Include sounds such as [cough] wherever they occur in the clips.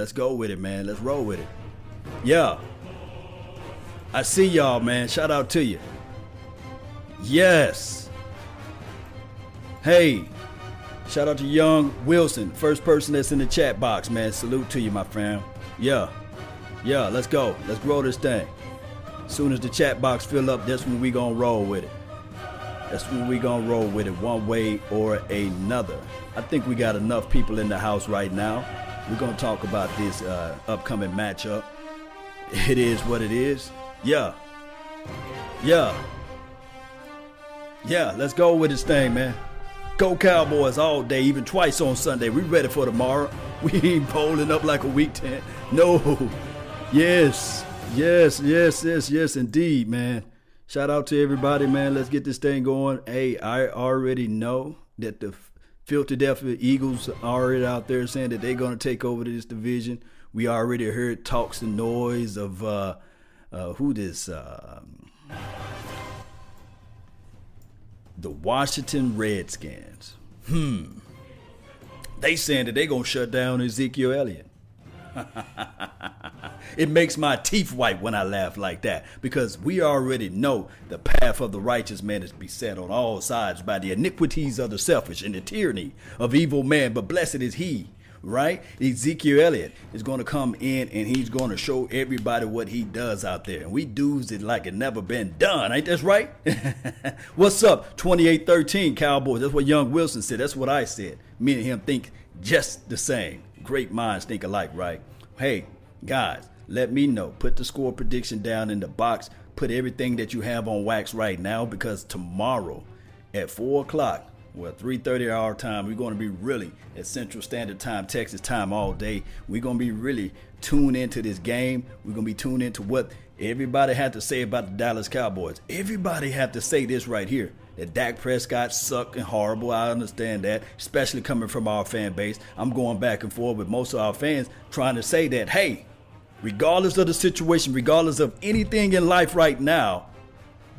let's go with it, man. Let's roll with it. Yeah. I see y'all, man. Shout out to you. Yes. Hey, shout out to Young Wilson, first person that's in the chat box, man. Salute to you, my friend. Yeah. Yeah, let's go. Let's grow this thing. Soon as the chat box fill up, that's when we gonna roll with it. That's what we gonna roll with it one way or another. I think we got enough people in the house right now. We're gonna talk about this uh, upcoming matchup. It is what it is. Yeah. Yeah. Yeah, let's go with this thing, man. Go Cowboys all day, even twice on Sunday. We ready for tomorrow. [laughs] We ain't bowling up like a week 10. No. Yes. Yes, yes, yes, yes, indeed, man. Shout out to everybody, man. Let's get this thing going. Hey, I already know that the Philadelphia Eagles are already out there saying that they're going to take over this division. We already heard talks and noise of uh, uh, who this uh, the Washington Redskins. Hmm. They saying that they gonna shut down Ezekiel Elliott. [laughs] it makes my teeth white when I laugh like that because we already know the path of the righteous man is beset on all sides by the iniquities of the selfish and the tyranny of evil man. But blessed is he right? Ezekiel Elliott is going to come in and he's going to show everybody what he does out there. And we do's it like it never been done. Ain't that right? [laughs] What's up? 2813 Cowboys. That's what Young Wilson said. That's what I said. Me and him think just the same. Great minds think alike, right? Hey, guys, let me know. Put the score prediction down in the box. Put everything that you have on wax right now because tomorrow at 4 o'clock, well 3.30 our time we're going to be really at central standard time texas time all day we're going to be really tuned into this game we're going to be tuned into what everybody had to say about the dallas cowboys everybody had to say this right here that Dak Prescott sucked and horrible. I understand that, especially coming from our fan base. I'm going back and forth with most of our fans trying to say that, hey, regardless of the situation, regardless of anything in life right now,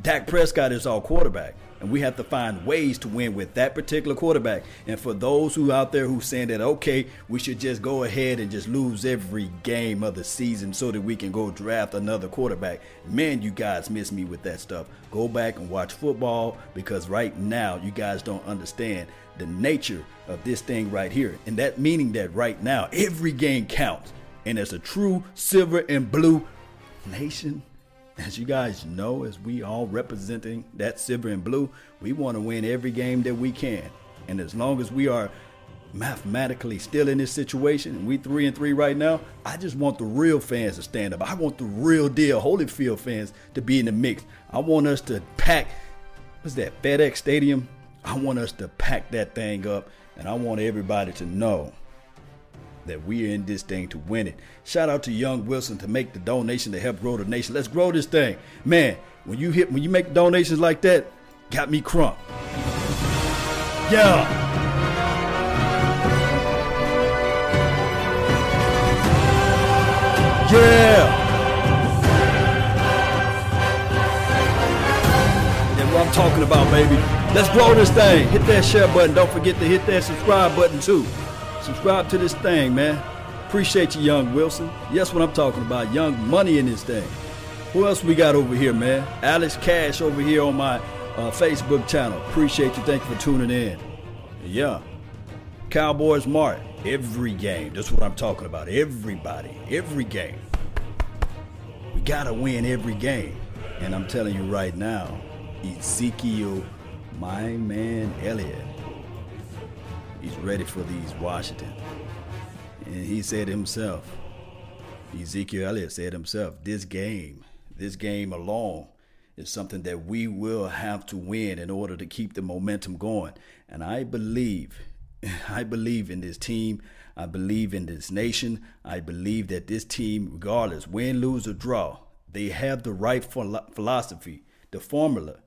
Dak Prescott is our quarterback. And we have to find ways to win with that particular quarterback. And for those who out there who saying that okay, we should just go ahead and just lose every game of the season so that we can go draft another quarterback. Man, you guys miss me with that stuff. Go back and watch football because right now you guys don't understand the nature of this thing right here. And that meaning that right now every game counts. And as a true silver and blue nation, as you guys know, as we all representing that silver and blue, we want to win every game that we can. And as long as we are mathematically still in this situation, and we three and three right now, I just want the real fans to stand up. I want the real deal Holyfield fans to be in the mix. I want us to pack what's that, FedEx Stadium? I want us to pack that thing up, and I want everybody to know that we are in this thing to win it. Shout out to Young Wilson to make the donation to help grow the nation. Let's grow this thing. Man, when you hit when you make donations like that, got me crunk. Yeah. Yeah. That's what I'm talking about, baby. Let's grow this thing. Hit that share button. Don't forget to hit that subscribe button too. Subscribe to this thing, man. Appreciate you, Young Wilson. Yes, what I'm talking about. Young money in this thing. Who else we got over here, man? Alex Cash over here on my uh, Facebook channel. Appreciate you. Thank you for tuning in. Yeah. Cowboys Mart. Every game. That's what I'm talking about. Everybody. Every game. We got to win every game. And I'm telling you right now, Ezekiel, my man Elliott, He's ready for these Washington. And he said himself, Ezekiel Elliott said himself, this game, this game alone is something that we will have to win in order to keep the momentum going. And I believe, [laughs] I believe in this team. I believe in this nation. I believe that this team, regardless, win, lose, or draw, they have the right philosophy, the formula,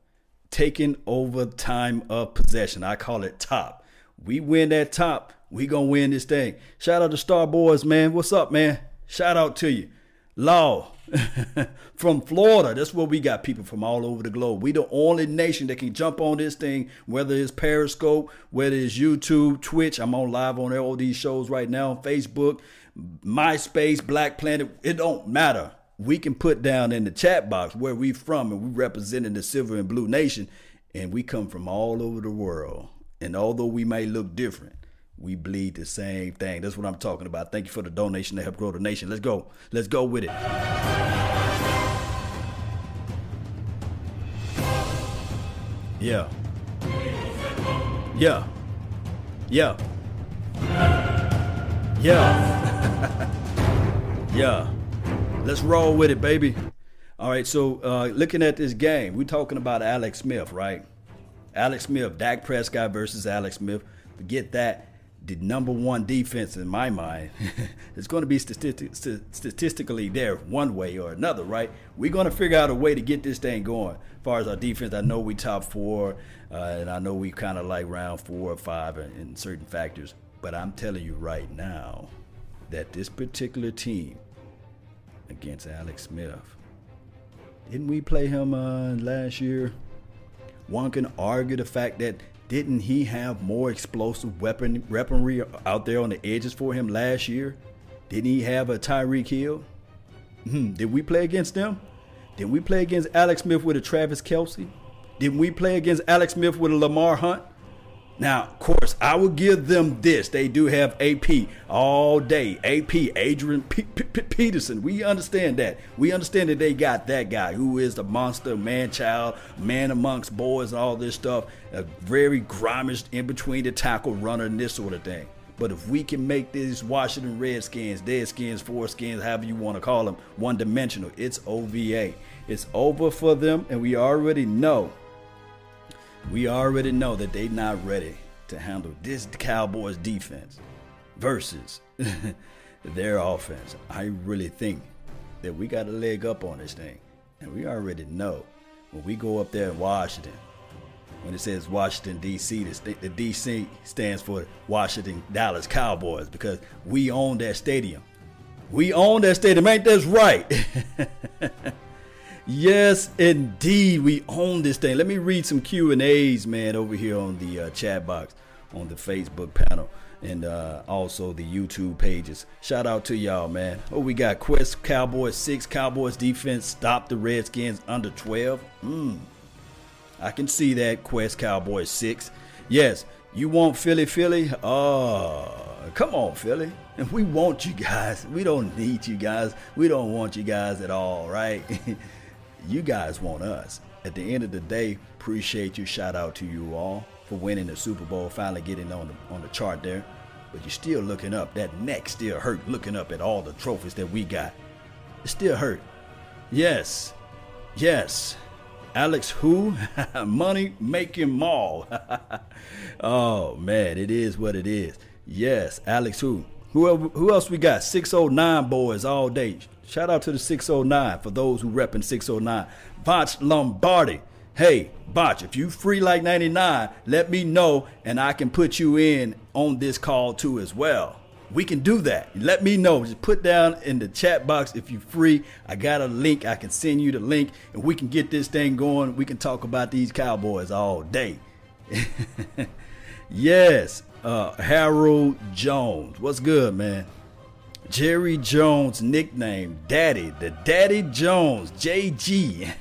taking over time of possession. I call it top we win that top, we gonna win this thing. Shout out to Star Boys, man. What's up, man? Shout out to you. Law [laughs] from Florida. That's where we got people from all over the globe. We the only nation that can jump on this thing, whether it's Periscope, whether it's YouTube, Twitch. I'm on live on all these shows right now, Facebook, MySpace, Black Planet. It don't matter. We can put down in the chat box where we from, and we representing the Silver and Blue Nation, and we come from all over the world. And although we may look different, we bleed the same thing. That's what I'm talking about. Thank you for the donation to help grow the nation. Let's go. Let's go with it. Yeah. Yeah. Yeah. Yeah. [laughs] yeah. Let's roll with it, baby. All right, so uh, looking at this game, we're talking about Alex Smith, right? Alex Smith, Dak Prescott versus Alex Smith. Forget that the number one defense in my mind is going to be statistic, statistically there one way or another, right? We're going to figure out a way to get this thing going. As far as our defense, I know we top four, uh, and I know we kind of like round four or five in, in certain factors. But I'm telling you right now that this particular team against Alex Smith, didn't we play him uh, last year? One can argue the fact that didn't he have more explosive weapon weaponry out there on the edges for him last year? Didn't he have a Tyreek Hill? Hmm, did we play against them? Did we play against Alex Smith with a Travis Kelce? Didn't we play against Alex Smith with a Lamar Hunt? Now, of course, I will give them this. They do have AP all day. AP, Adrian P- P- P- Peterson. We understand that. We understand that they got that guy who is the monster, man child, man amongst boys, and all this stuff. A very grimish in between the tackle runner and this sort of thing. But if we can make these Washington Redskins, Deadskins, Foreskins, however you want to call them, one dimensional, it's OVA. It's over for them, and we already know we already know that they're not ready to handle this Cowboys defense versus [laughs] their offense. I really think that we got a leg up on this thing. And we already know when we go up there in Washington, when it says Washington, D.C., the D.C. stands for Washington Dallas Cowboys because we own that stadium. We own that stadium. Ain't that right? [laughs] Yes, indeed, we own this thing. Let me read some Q and A's, man, over here on the uh, chat box, on the Facebook panel, and uh, also the YouTube pages. Shout out to y'all, man. Oh, we got Quest Cowboys six, Cowboys defense stop the Redskins under twelve. Hmm, I can see that Quest Cowboys six. Yes, you want Philly, Philly? Oh, come on, Philly. And [laughs] we want you guys. We don't need you guys. We don't want you guys at all, right? [laughs] you guys want us. At the end of the day, appreciate you. Shout out to you all for winning the Super Bowl, finally getting on the on the chart there. But you're still looking up. That neck still hurt looking up at all the trophies that we got. It still hurt. Yes. Yes. Alex who? [laughs] Money making mall. [laughs] oh man, it is what it is. Yes, Alex who? Who, who else we got? 609 boys all day. Shout out to the 609 for those who repping 609. Botch Lombardi. Hey, Botch, if you free like 99, let me know and I can put you in on this call too as well. We can do that. Let me know. Just put down in the chat box if you're free. I got a link. I can send you the link and we can get this thing going. We can talk about these Cowboys all day. [laughs] yes, uh, Harold Jones. What's good, man? Jerry Jones' nickname, Daddy, the Daddy Jones, JG.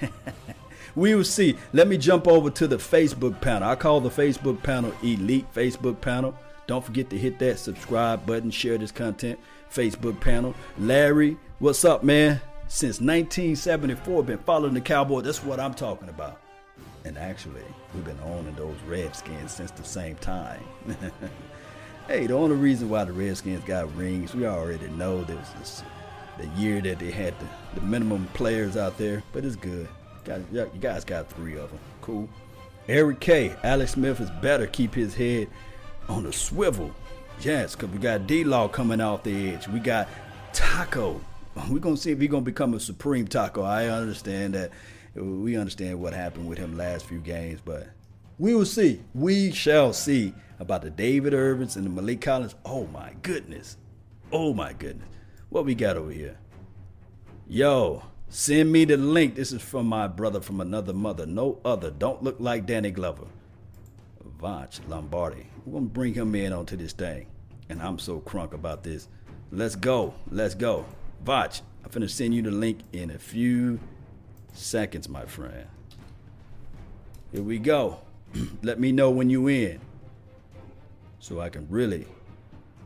[laughs] we will see. Let me jump over to the Facebook panel. I call the Facebook panel Elite Facebook panel. Don't forget to hit that subscribe button, share this content. Facebook panel. Larry, what's up, man? Since 1974, been following the Cowboys. That's what I'm talking about. And actually, we've been owning those Redskins since the same time. [laughs] Hey, the only reason why the Redskins got rings, we already know this is the year that they had the, the minimum players out there, but it's good. you guys got three of them. Cool. Eric K. Alex Smith is better keep his head on a swivel. Yes, because we got D Law coming off the edge. We got Taco. We're going to see if he's going to become a supreme taco. I understand that. We understand what happened with him last few games, but we will see. We shall see about the David Irvins and the Maliek Collins. Oh my goodness. Oh my goodness. What we got over here? Yo, send me the link. This is from my brother from another mother. No other. Don't look like Danny Glover. Vach Lombardi. We're gonna bring him in onto this thing. And I'm so crunk about this. Let's go. Let's go. Vach, I'm finna send you the link in a few seconds, my friend. Here we go. [clears throat] Let me know when you in. So I can really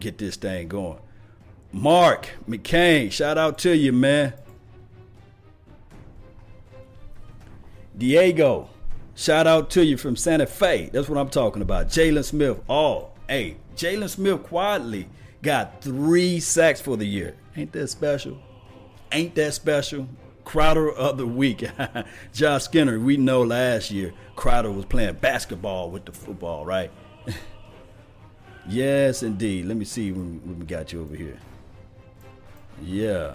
get this thing going. Mark McCain, shout out to you, man. Diego, shout out to you from Santa Fe. That's what I'm talking about. Jaylon Smith. Oh, hey, Jaylon Smith quietly got three sacks for the year. Ain't that special? Ain't that special? Crowder of the week. [laughs] Josh Skinner, we know last year Crowder was playing basketball with the football, right? [laughs] yes, indeed. Let me see when, we got you over here. Yeah.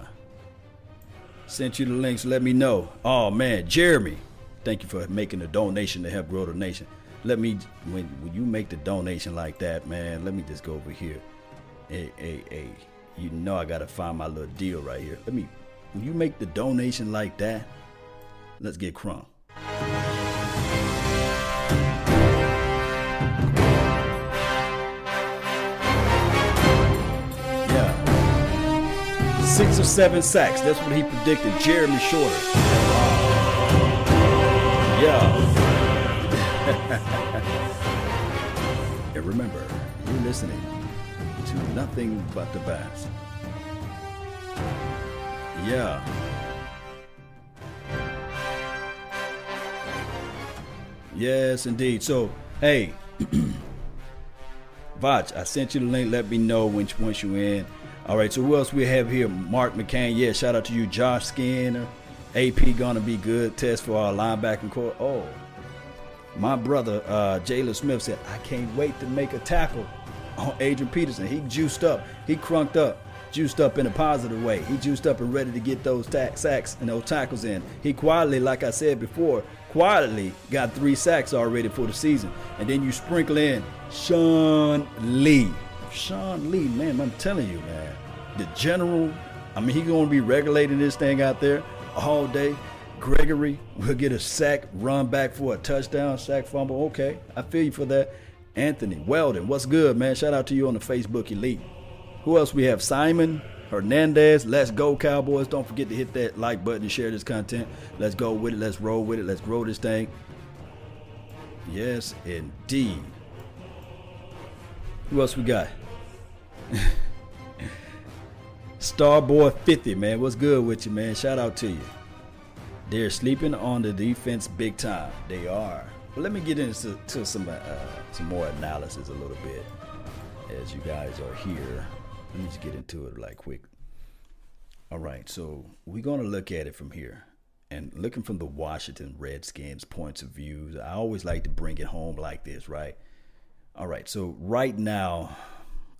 Sent you the links. Let me know. Oh man, Jeremy, thank you for making a donation to help grow the nation. Let me when when you make the donation like that, man. Let me just go over here. Hey, hey, hey. You know I gotta find my little deal right here. Let me. When you make the donation like that, let's get crumb. six or seven sacks. That's what he predicted. Jeremy Shorter. Yeah. [laughs] and remember, you're listening to nothing but the best. Yeah. Yes, indeed. So, hey, [clears throat] Vach, I sent you the link. Let me know when once you in. All right, so who else we have here? Mark McCain. Yeah, shout out to you. Josh Skinner. AP gonna be good. Test for our linebacking core. Oh, my brother uh, Jaylon Smith said, I can't wait to make a tackle on Adrian Peterson. He juiced up. He crunked up. Juiced up in a positive way. He juiced up and ready to get those ta- sacks and those tackles in. He quietly, like I said before, quietly got three sacks already for the season. And then you sprinkle in Sean Lee. Sean Lee, man, I'm telling you, man, the general, I mean, he's going to be regulating this thing out there all day. Gregory will get a sack, run back for a touchdown, sack fumble. Okay, I feel you for that. Anthony Weldon, what's good, man? Shout out to you on the Facebook Elite. Who else we have? Simon Hernandez. Let's go, Cowboys. Don't forget to hit that like button and share this content. Let's go with it. Let's roll with it. Let's grow this thing. Yes, indeed. Who else we got? [laughs] Starboy 50, man. What's good with you, man? Shout out to you. They're sleeping on the defense big time. They are. But let me get into to some uh, some more analysis a little bit as you guys are here. Let me just get into it like quick. All right, so we're going to look at it from here. And looking from the Washington Redskins points of views, I always like to bring it home like this, right? All right, so right now,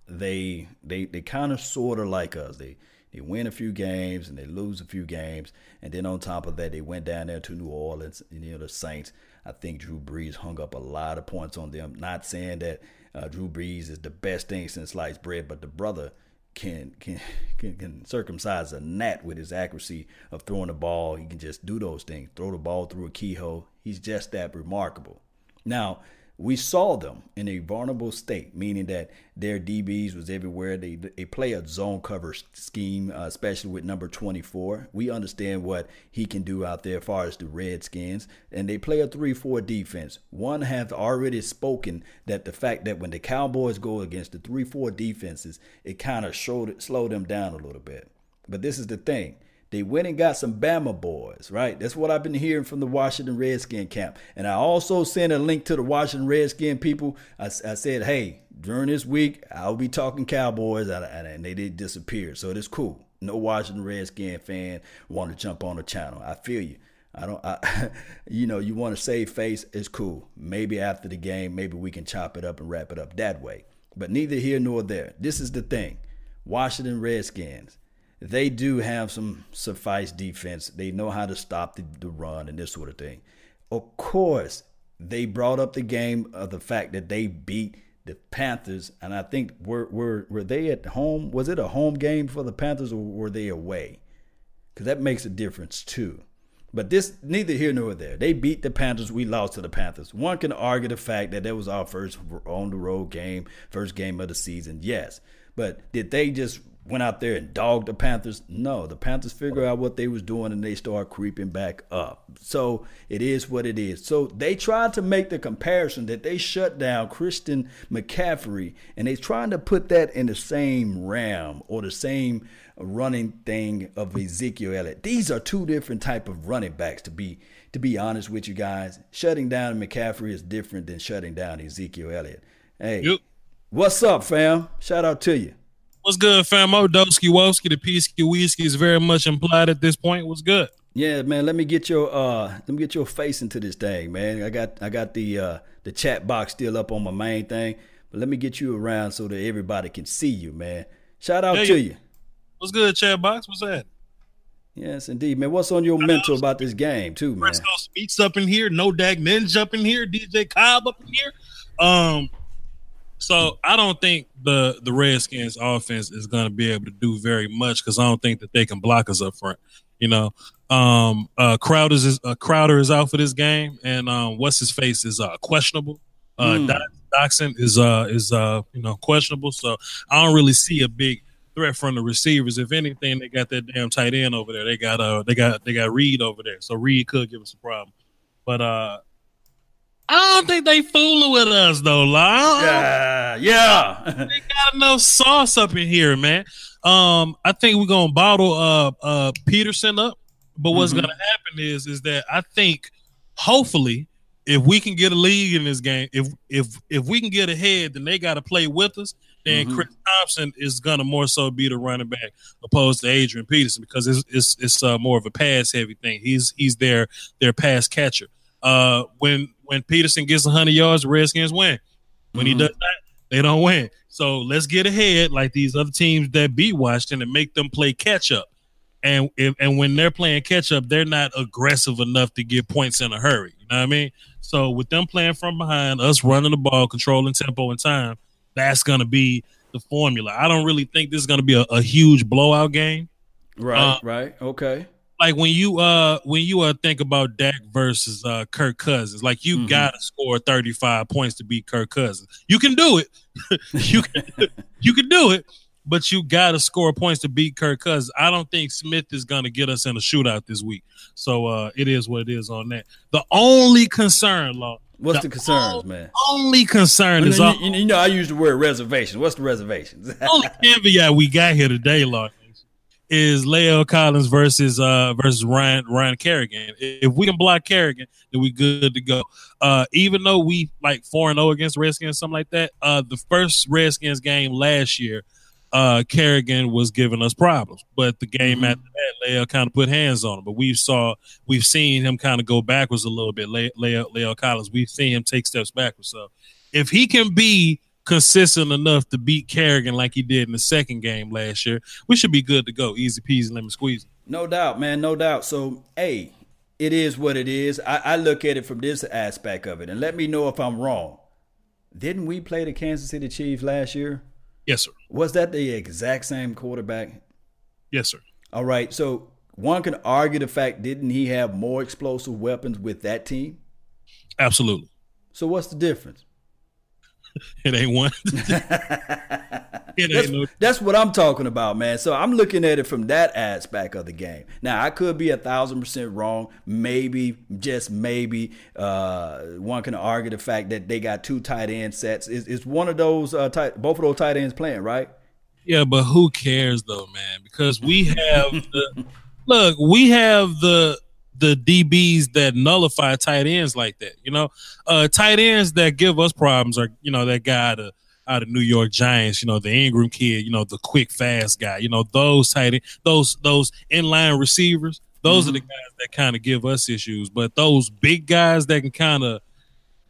they they they kind of sort of like us. They they win a few games and they lose a few games, and then on top of that, they went down there to New Orleans. You know, the Saints. I think Drew Brees hung up a lot of points on them. Not saying that uh, Drew Brees is the best thing since sliced bread, but the brother can can [laughs] can, can circumcise a gnat with his accuracy of throwing the ball. He can just do those things, throw the ball through a keyhole. He's just that remarkable. Now, we saw them in a vulnerable state, meaning that their DBs was everywhere. They they play a zone cover scheme, uh, especially with number 24. We understand what he can do out there as far as the Redskins, and they play a 3-4 defense. One has already spoken that the fact that when the Cowboys go against the 3-4 defenses, it kind of slowed them down a little bit. But this is the thing. They went and got some Bama boys, right? That's what I've been hearing from the Washington Redskin camp. And I also sent a link to the Washington Redskin people. I, I said, hey, during this week, I'll be talking Cowboys, and, they did disappear. So it is cool. No Washington Redskin fan want to jump on the channel. I feel you. I don't, I, [laughs] you know, you want to save face, it's cool. Maybe after the game, maybe we can chop it up and wrap it up that way. But neither here nor there. This is the thing Washington Redskins they do have some suffice defense. They know how to stop the, the run and this sort of thing. Of course, they brought up the game of the fact that they beat the Panthers, and I think were were were they at home? Was it a home game for the Panthers, or were they away? because that makes a difference too. But this neither here nor there. They beat the Panthers. We lost to the Panthers. One can argue the fact that that was our first on the road game, first game of the season. Yes, but did they just went out there and dogged the Panthers? No, the Panthers figure out what they was doing and they start creeping back up. So it is what it is. So they tried to make the comparison that they shut down Christian McCaffrey and they trying to put that in the same realm or the same running thing of Ezekiel Elliott. These are two different type of running backs to be to be honest with you guys. Shutting down McCaffrey is different than shutting down Ezekiel Elliott. Hey, yep. what's up, fam? Shout out to you. What's good, fam? Odowski Woski, the Peasky Whiskey is very much implied at this point. What's good? Yeah, man. Let me get your uh let me get your face into this thing, man. I got I got the uh the chat box still up on my main thing, but let me get you around so that everybody can see you, man. Shout out to you. What's good, chat box? What's that? Yes, indeed, man. What's on your mental about this game, too, man? Frisco Speaks up in here. No Dag Ninja up in here. DJ Cobb up in here. Um, so I don't think the the Redskins offense is going to be able to do very much because I don't think that they can block us up front. You know, um, uh, Crowder is uh, Crowder is out for this game, and um, what's his face is uh, questionable. Uh, mm. Is uh is uh you know questionable, so I don't really see a big threat from the receivers. If anything, they got that damn tight end over there. They got uh they got they got Reed over there, so Reed could give us a problem. But uh don't think they fooling with us though, Lyle. Yeah, yeah. [laughs] they got enough sauce up in here, man. Um, I think we're gonna bottle uh uh Peterson up. But what's mm-hmm. gonna happen is is that I think hopefully if we can get a lead in this game, if if if we can get ahead, then they got to play with us. Then mm-hmm. Chris Thompson is gonna more so be the running back opposed to Adrian Peterson because it's it's, it's uh, more of a pass heavy thing. He's he's their their pass catcher. Uh, when when Peterson gets 100 yards, the Redskins win. When mm-hmm. he does that, they don't win. So let's get ahead like these other teams that beat Washington and make them play catch up. And if, and when they're playing catch up, they're not aggressive enough to get points in a hurry. You know what I mean? So with them playing from behind, us running the ball, controlling tempo and time, that's going to be the formula. I don't really think this is going to be a, a, huge blowout game. Right, uh, right, okay like when you uh when you uh think about Dak versus uh Kirk Cousins, like you mm-hmm. gotta score 35 points to beat Kirk Cousins. You can do it. [laughs] you can [laughs] you can do it, but you gotta score points to beat Kirk Cousins. I don't think Smith is gonna get us in a shootout this week. So uh it is what it is on that. The only concern, law. What's the, the concerns, man? Only concern is you, all, you, know I use the word reservation. What's the reservations? [laughs] only caveat we got here today, Lord, is La'el Collins versus uh versus Ryan Ryan Kerrigan. If we can block Kerrigan, then we good to go. Uh even though we like 4 and 0 against Redskins something like that, uh the first Redskins game last year, uh Kerrigan was giving us problems. But the game mm-hmm. after that, La'el kind of put hands on him. But we saw we've seen him kind of go backwards a little bit. La'el, La'el Collins, we've seen him take steps backwards. So if he can be consistent enough to beat Kerrigan like he did in the second game last year, we should be good to go. Easy peasy, lemon squeezy. No doubt, man. No doubt. So, hey, it is what it is. I, I look at it from this aspect of it, and let me know if I'm wrong. Didn't we play the Kansas City Chiefs last year? Yes, sir. Was that the exact same quarterback? Yes, sir. All right. So one can argue the fact didn't he have more explosive weapons with that team? Absolutely. So what's the difference? [laughs] it ain't one. [laughs] [laughs] it that's, no- that's, what I'm talking about, man. So I'm looking at it from that aspect of the game. Now I could be a thousand percent wrong. Maybe, just maybe, uh, one can argue the fact that they got two tight end sets. Is is one of those uh, tight, both of those tight ends playing right? Yeah, but who cares though, man? Because we have the look, we have the the DBs that nullify tight ends like that. You know, uh, tight ends that give us problems are you know that guy out of, out of New York Giants. You know, the Engram kid. You know, the quick fast guy. You know, those tight end, those those inline receivers. Those mm-hmm. are the guys that kind of give us issues. But those big guys that can kind of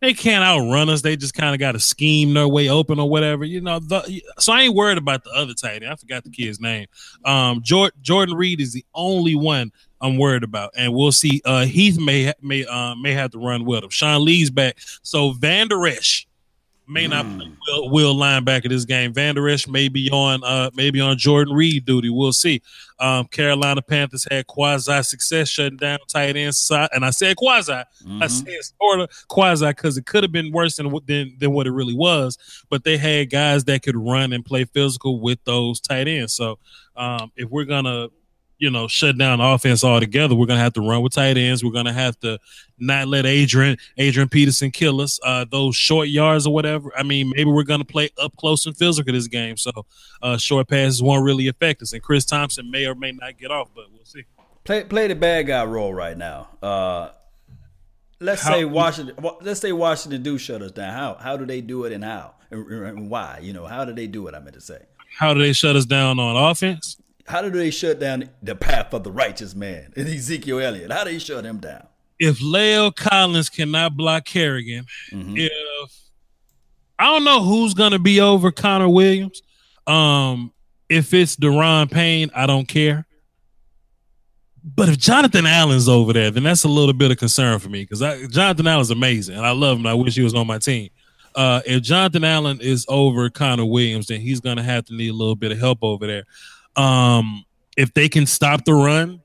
they can't outrun us. They just kind of got to scheme their way open or whatever, you know. The, so I ain't worried about the other tight end. I forgot the kid's name. Um, Jordan, Jordan Reed is the only one I'm worried about, and we'll see. Uh, Heath may may uh, may have to run with him. Sean Lee's back, so Vander Esch may not play will, will linebacker this game. Vander Esch may be on uh maybe on Jordan Reed duty. We'll see. Um, Carolina Panthers had quasi success shutting down tight end side, and I said quasi. I said sort of quasi because it could have been worse than, than than what it really was. But they had guys that could run and play physical with those tight ends. So um, if we're gonna you know, shut down the offense altogether. We're gonna have to run with tight ends. We're gonna have to not let Adrian Adrian Peterson kill us. Uh, those short yards or whatever. I mean, maybe we're gonna play up close and physical this game. So uh, short passes won't really affect us. And Chris Thompson may or may not get off, but we'll see. Play play the bad guy role right now. Uh, let's How- say Washington. Let's say Washington do shut us down. How how do they do it and how and, and why? You know, how do they do it? I meant to say. How do they shut us down on offense? How do they shut down the path of the righteous man and Ezekiel Elliott? How do they shut him down? If La'el Collins cannot block Kerrigan, if I don't know who's gonna be over Connor Williams. Um, if it's Daron Payne, I don't care. But if Jonathan Allen's over there, then that's a little bit of concern for me because Jonathan Allen's amazing and I love him. I wish he was on my team. Uh, if Jonathan Allen is over Connor Williams, then he's gonna have to need a little bit of help over there. Um, if they can stop the run,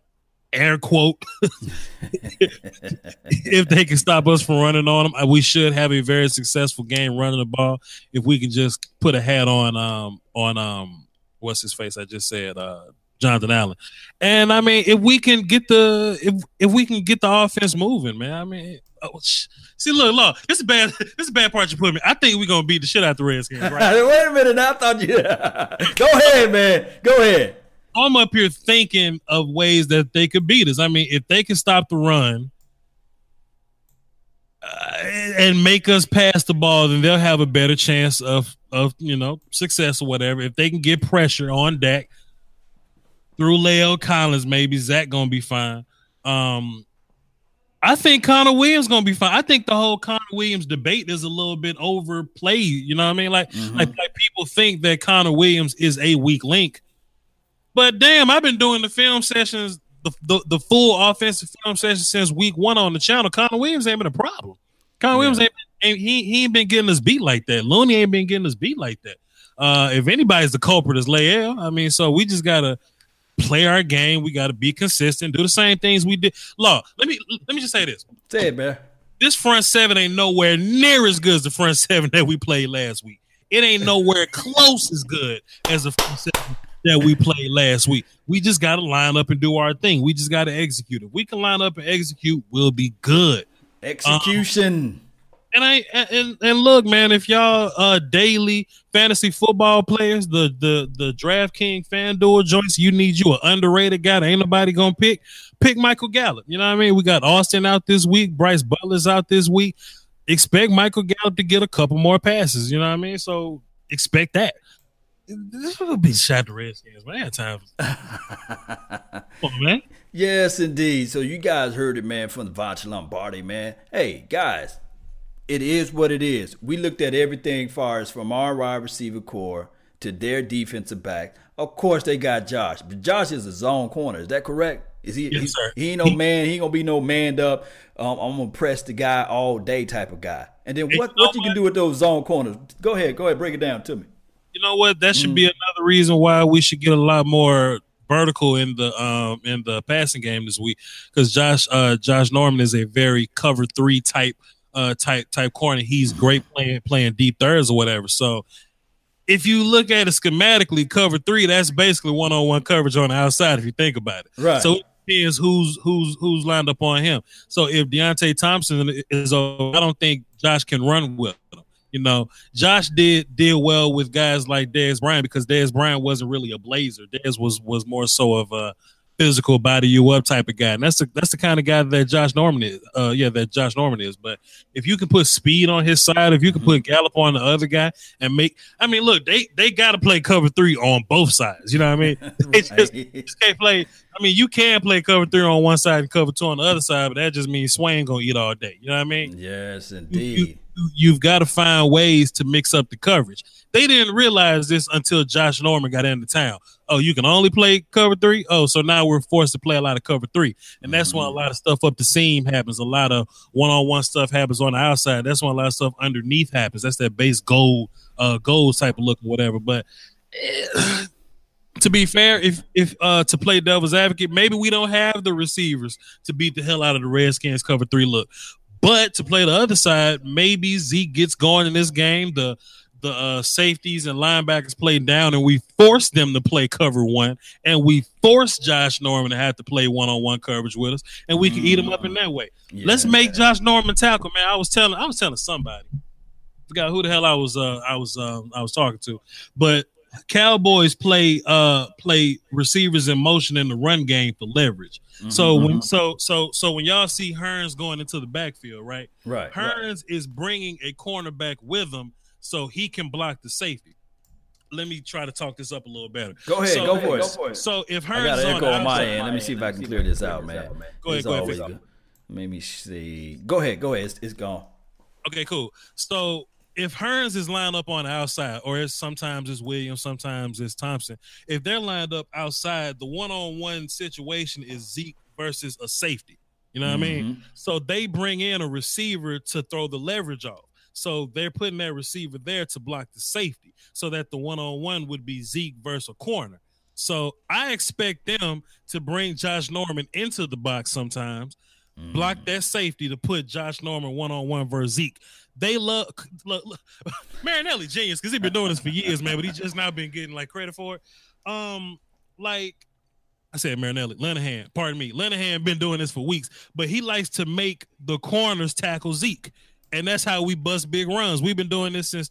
air quote, [laughs] if they can stop us from running on them, we should have a very successful game running the ball. If we can just put a hat on, um, on um, what's his face? I just said, uh, Jonathan Allen. And I mean, if we can get the if if we can get the offense moving, man. I mean, oh, sh- see, look, look, this is bad. This is bad part you put me. I think we're gonna beat the shit out the Redskins, right? [laughs] Wait a minute! I thought you. [laughs] Go ahead, man. Go ahead. I'm up here thinking of ways that they could beat us. I mean, if they can stop the run uh, and make us pass the ball, then they'll have a better chance of of you know success or whatever. If they can get pressure on Dak through La'el Collins, maybe Zach gonna be fine. Um, I think Connor Williams gonna be fine. I think the whole Connor Williams debate is a little bit overplayed. You know what I mean? Like, like, like people think that Connor Williams is a weak link. But damn, I've been doing the film sessions, the, the, the full offensive film sessions since week one on the channel. Connor Williams ain't been a problem. Connor Williams ain't, ain't he, he ain't been getting us beat like that. Looney ain't been getting us beat like that. Uh, if anybody's the culprit, is La'el. I mean, so we just gotta play our game. We gotta be consistent, do the same things we did. Law, let me let me just say this. Say it, man. This front seven ain't nowhere near as good as the front [laughs] seven that we played last week. It ain't nowhere close as good as the front seven that we played last week. We just got to line up and do our thing. We just got to execute. If we can line up and execute, we'll be good. Execution. And I and and look, man, if y'all uh daily fantasy football players, the the the DraftKings FanDuel joints, you need you an underrated guy that ain't nobody gonna pick. Pick Michael Gallup. You know what I mean? We got Austin out this week, Brice Butler's out this week. Expect Michael Gallup to get a couple more passes. You know what I mean? So expect that. This will be shot the Redskins, man. I got time. [laughs] On, man. Yes, indeed. So you guys heard it, man, from the Vacha Lombardi, man. Hey, guys, it is what it is. We looked at everything far as from our wide receiver core to their defensive back. Of course, they got Josh, but Josh is a zone corner. Is that correct? Is he? Yes, sir. he ain't no man. He ain't gonna be no manned up. Um, I'm gonna press the guy all day type of guy. And then what? you What you can what? do with those zone corners? Go ahead. Go ahead. Break it down to me. you know what? That should be another reason why we should get a lot more vertical in the um in the passing game this week because Josh uh Josh Norman is a very cover three type uh type type corner. He's great playing playing deep thirds or whatever. So if you look at it schematically, cover three, that's basically one on one coverage on the outside if you think about it. Right. So it depends who's who's who's lined up on him. So if Deonte Thompson is over, I don't think Josh can run with him. You know, Josh did did well with guys like Dez Bryant because Dez Bryant wasn't really a blazer. Dez was was more so of a physical body you up type of guy. And that's the that's the kind of guy that Josh Norman is. Uh yeah, that Josh Norman is. But if you can put speed on his side, if you can put Gallup on the other guy and make I mean, look, they they gotta play cover three on both sides. You know what I mean? [laughs] They just, just can't play. I mean, you can play cover three on one side and cover two on the other side, but that just means Swain gonna eat all day. You know what I mean? Yes, You- indeed. you- you've got to find ways to mix up the coverage. They didn't realize this until Josh Norman got into town. Oh, you can only play cover three. Oh, so now we're forced to play a lot of cover three, and that's why a lot of stuff up the seam happens. A lot of one-on-one stuff happens on the outside. That's why a lot of stuff underneath happens. That's that base gold, uh, gold type of look or whatever. But. eh, to be fair, if if uh to play devil's advocate, maybe we don't have the receivers to beat the hell out of the Redskins cover three look. But to play the other side, maybe Zeke gets going in this game. The the uh, safeties and linebackers play down, and we force them to play cover one, and we force Josh Norman to have to play one on one coverage with us, and we can eat them up in that way. Yeah. Let's make Josh Norman tackle, man. I was telling, I was telling somebody, forgot who the hell I was, uh, I was, um, I was talking to, but Cowboys play uh play receivers in motion in the run game for leverage. So when so so so when y'all see Hurns going into the backfield, right? right. right. Hurns is bringing a cornerback with him so he can block the safety. Let me try to talk this up a little better. Go ahead, So- go for it. So if Hurns I got an on echo the on my end. Let me see if I can clear this out, man. Go ahead, go ahead, always fix it. good. Let me see. Go ahead, go ahead. It's, it's gone. Okay, cool. So if Hurns is lined up on the outside, or it's sometimes it's Williams, sometimes it's Thompson. If they're lined up outside, the one-on-one situation is Zeke versus a safety. You know what I mean? Mm-hmm. So they bring in a receiver to throw the leverage off. So they're putting that receiver there to block the safety, so that the one-on-one would be Zeke versus a corner. So I expect them to bring Josh Norman into the box sometimes, block mm. that safety to put Josh Norman one on one versus Zeke. They love look, look, [laughs] Marinelli genius because he's been doing this for years, man. But he's just now been getting like credit for it. Um, like I said, Marinelli, Linehan, pardon me, Linehan been doing this for weeks, but he likes to make the corners tackle Zeke, and that's how we bust big runs. We've been doing this since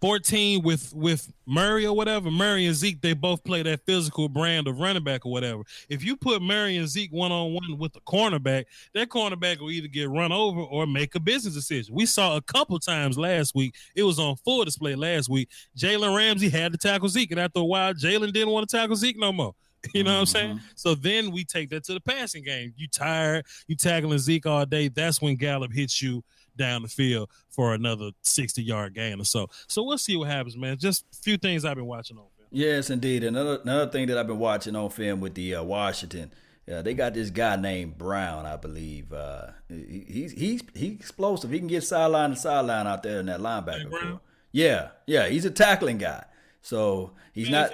2014 with with Murray or whatever. Murray and Zeke, they both play that physical brand of running back or whatever. If you put Murray and Zeke one on one with the cornerback, that cornerback will either get run over or make a business decision. We saw a couple times last week. It was on full display last week. Jalen Ramsey had to tackle Zeke, and after a while, Jalen didn't want to tackle Zeke no more. [laughs] You know what I'm saying? Mm-hmm. So then we take that to the passing game. You tired, you tackling Zeke all day. That's when Gallup hits you down the field for another 60 yard gain or so. So we'll see what happens, man. Just a few things I've been watching on. Man. Yes, indeed. Another another thing that I've been watching on film with the uh, Washington, uh, they got this guy named Brown, I believe. Uh, he, he's he's he's explosive. He can get sideline to sideline out there in that linebacker. Brown? Yeah, yeah. He's a tackling guy. So he's not.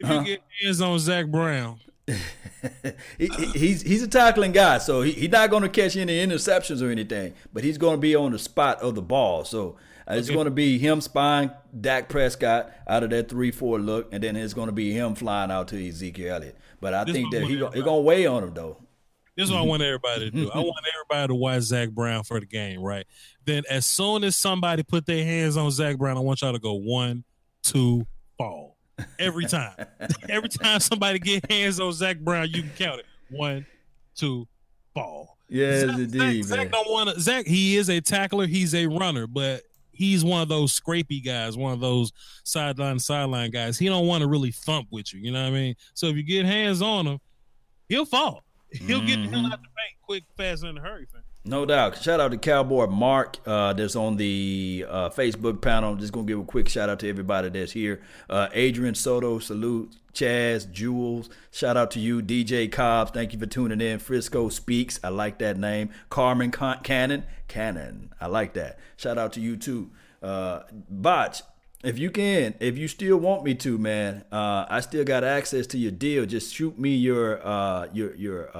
If you get hands on Zach Brown, [laughs] he, he- he's he's a tackling guy, so he, he's not going to catch any interceptions or anything, but he's going to be on the spot of the ball. So uh, it's going to be him spying Dak Prescott out of that three four look, and then it's going to be him flying out to Ezekiel Elliott. But I This think that he was- going to weigh on him though. this is what I want everybody to do. I [laughs] want everybody to watch Zach Brown for the game, right? Then as soon as somebody put their hands on Zach Brown, I want y'all to go one, two, fall. Every time. Every time somebody get hands on Zach Brown, you can count it. One, two, fall. Yes, Zach, indeed, Zach, man. Zach don't want to. Zach, he is a tackler. He's a runner, but he's one of those scrapey guys, one of those sideline sideline guys. He don't want to really thump with you. You know what I mean? So if you get hands on him, he'll fall. He'll get the hell out mm-hmm. the bank quick, fast, and in a hurry, fam. No doubt. Shout out to Cowboy Mark uh, that's on the uh, Facebook panel. I'm just going to give a quick shout out to everybody that's here. Uh, Adrian Soto, salute. Chaz, Jules, shout out to you. DJ Cobbs, thank you for tuning in. Frisco Speaks, I like that name. Carmen Con- Cannon, Cannon, I like that. Shout out to you too. Uh, Botch, if you can, if you still want me to, man, uh, I still got access to your deal. Just shoot me your uh, your your.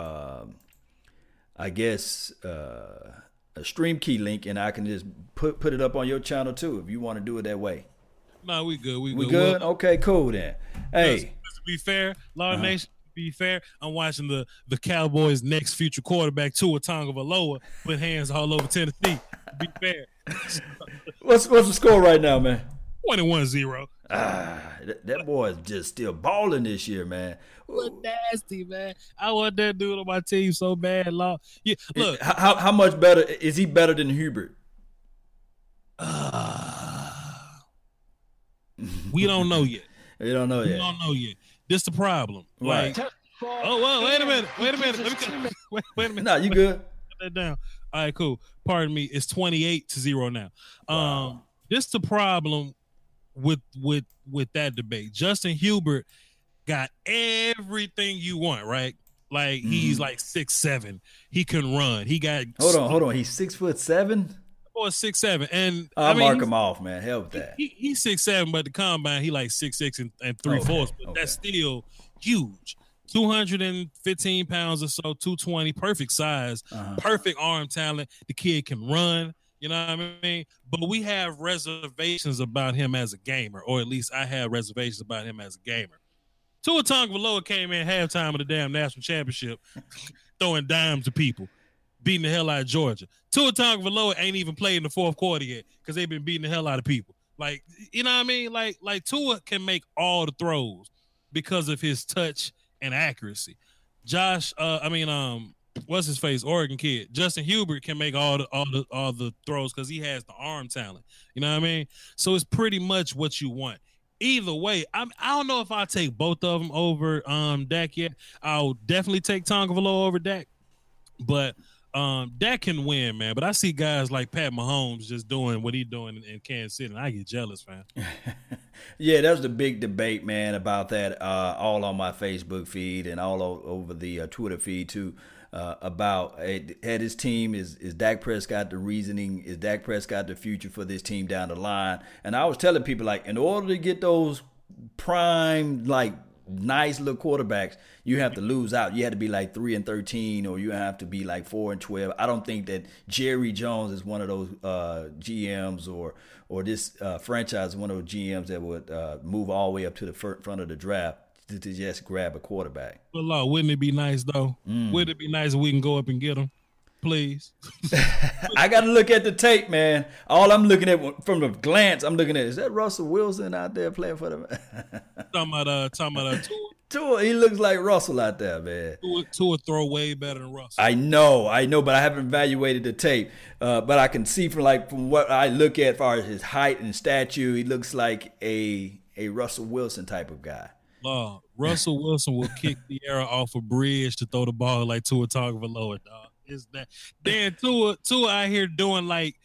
I guess uh, a stream key link, and I can just put put it up on your channel too if you want to do it that way. No, we good. We, We good. good? Well, Okay, cool then. Hey, let's be fair, Law Uh-huh. Nation. Be fair. I'm watching the the Cowboys' next future quarterback, Tua Tagovailoa, put hands all over Tennessee. Be fair. [laughs] what's what's the score right now, man? 21-0. Ah, that, that boy is just still balling this year, man. What nasty, man. I want that dude on my team so bad, Law. Yeah, look. how, how how much better is he better than Herbert? [laughs] we don't know yet. We don't know yet. We don't know yet. This the problem. Right. Like, oh well, wait a minute. Wait a minute. Let me [laughs] wait, wait a minute. No, you good? Put that down. All right, cool. Pardon me. It's 28 to 0 now. Um, this the problem with with with that debate. Justin Herbert got everything you want, right? Like mm-hmm. he's like six seven. He can run. He got hold on, hold on. He's six foot seven. Or six seven, and I'll I mean, mark him off, man. Help that. He, he's six seven, but the combine he like six six and, and three okay. fourths. But okay. that's still huge. 215 pounds or so, 220, perfect size, uh-huh. perfect arm talent. The kid can run. You know what I mean? But we have reservations about him as a gamer, or at least I have reservations about him as a gamer. Tua Tagovailoa came in halftime of the damn national championship, [laughs] throwing dimes to people, beating the hell out of Georgia. Tua Tagovailoa ain't even played in the fourth quarter yet because they've been beating the hell out of people. Like you know what I mean? Like like Tua can make all the throws because of his touch and accuracy. Josh, uh, I mean, um, what's his face? Oregon kid. Justin Herbert can make all the all the all the throws because he has the arm talent. You know what I mean? So it's pretty much what you want. Either way, I'm I don't know if I take both of them over um Dak yet. I'll definitely take Tua Tagovailoa over Dak, but um Dak can win, man. But I see guys like Pat Mahomes just doing what he's doing in, in Kansas City, and I get jealous, man. [laughs] yeah, that was the big debate, man, about that. Uh, all on my Facebook feed and all over the uh, Twitter feed too. Uh, about had his team is is Dak Prescott the reasoning is Dak Prescott the future for this team down the line and I was telling people like in order to get those prime like nice little quarterbacks, you have to lose out. You have to be like three and thirteen, or you have to be like four and twelve. I don't think that Jerry Jones is one of those uh, GMs or or this uh, franchise is one of those GMs that would uh, move all the way up to the front of the draft. To, to just grab a quarterback. Well, Lord, wouldn't it be nice though? Mm. Wouldn't it be nice if we can go up and get him? please. [laughs] I got to look at the tape, man. All I'm looking at from the glance, I'm looking at is that Russell Wilson out there playing for them? [laughs] talking about uh, talking about uh, Tua. Tua, he looks like Russell out there, man. Tua, Tua throw way better than Russell. I know, I know, but I haven't evaluated the tape. Uh, but I can see from like from what I look at, as far as his height and stature, he looks like a a Russell Wilson type of guy. Uh, Russell Wilson will kick the air off a bridge to throw the ball like Tua Tagovailoa, dog is that then Tua Tua out here doing like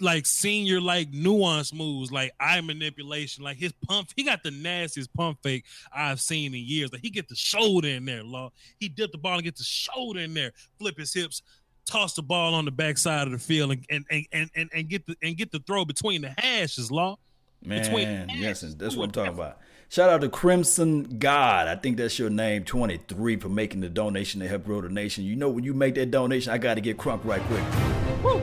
like senior like nuance moves, like eye manipulation, like his pump. He got the nastiest pump fake I've seen in years. Like he get the shoulder in there, law. He dip the ball and get the shoulder in there, flip his hips, toss the ball on the backside of the field, and and and and, and get the and get the throw between the hashes, law. Man, yes, that's what I'm talking about. Shout out to Crimson God. I think that's your name, 23, for making the donation to help grow the nation. You know, when you make that donation, I got to get crunk right quick. Woo.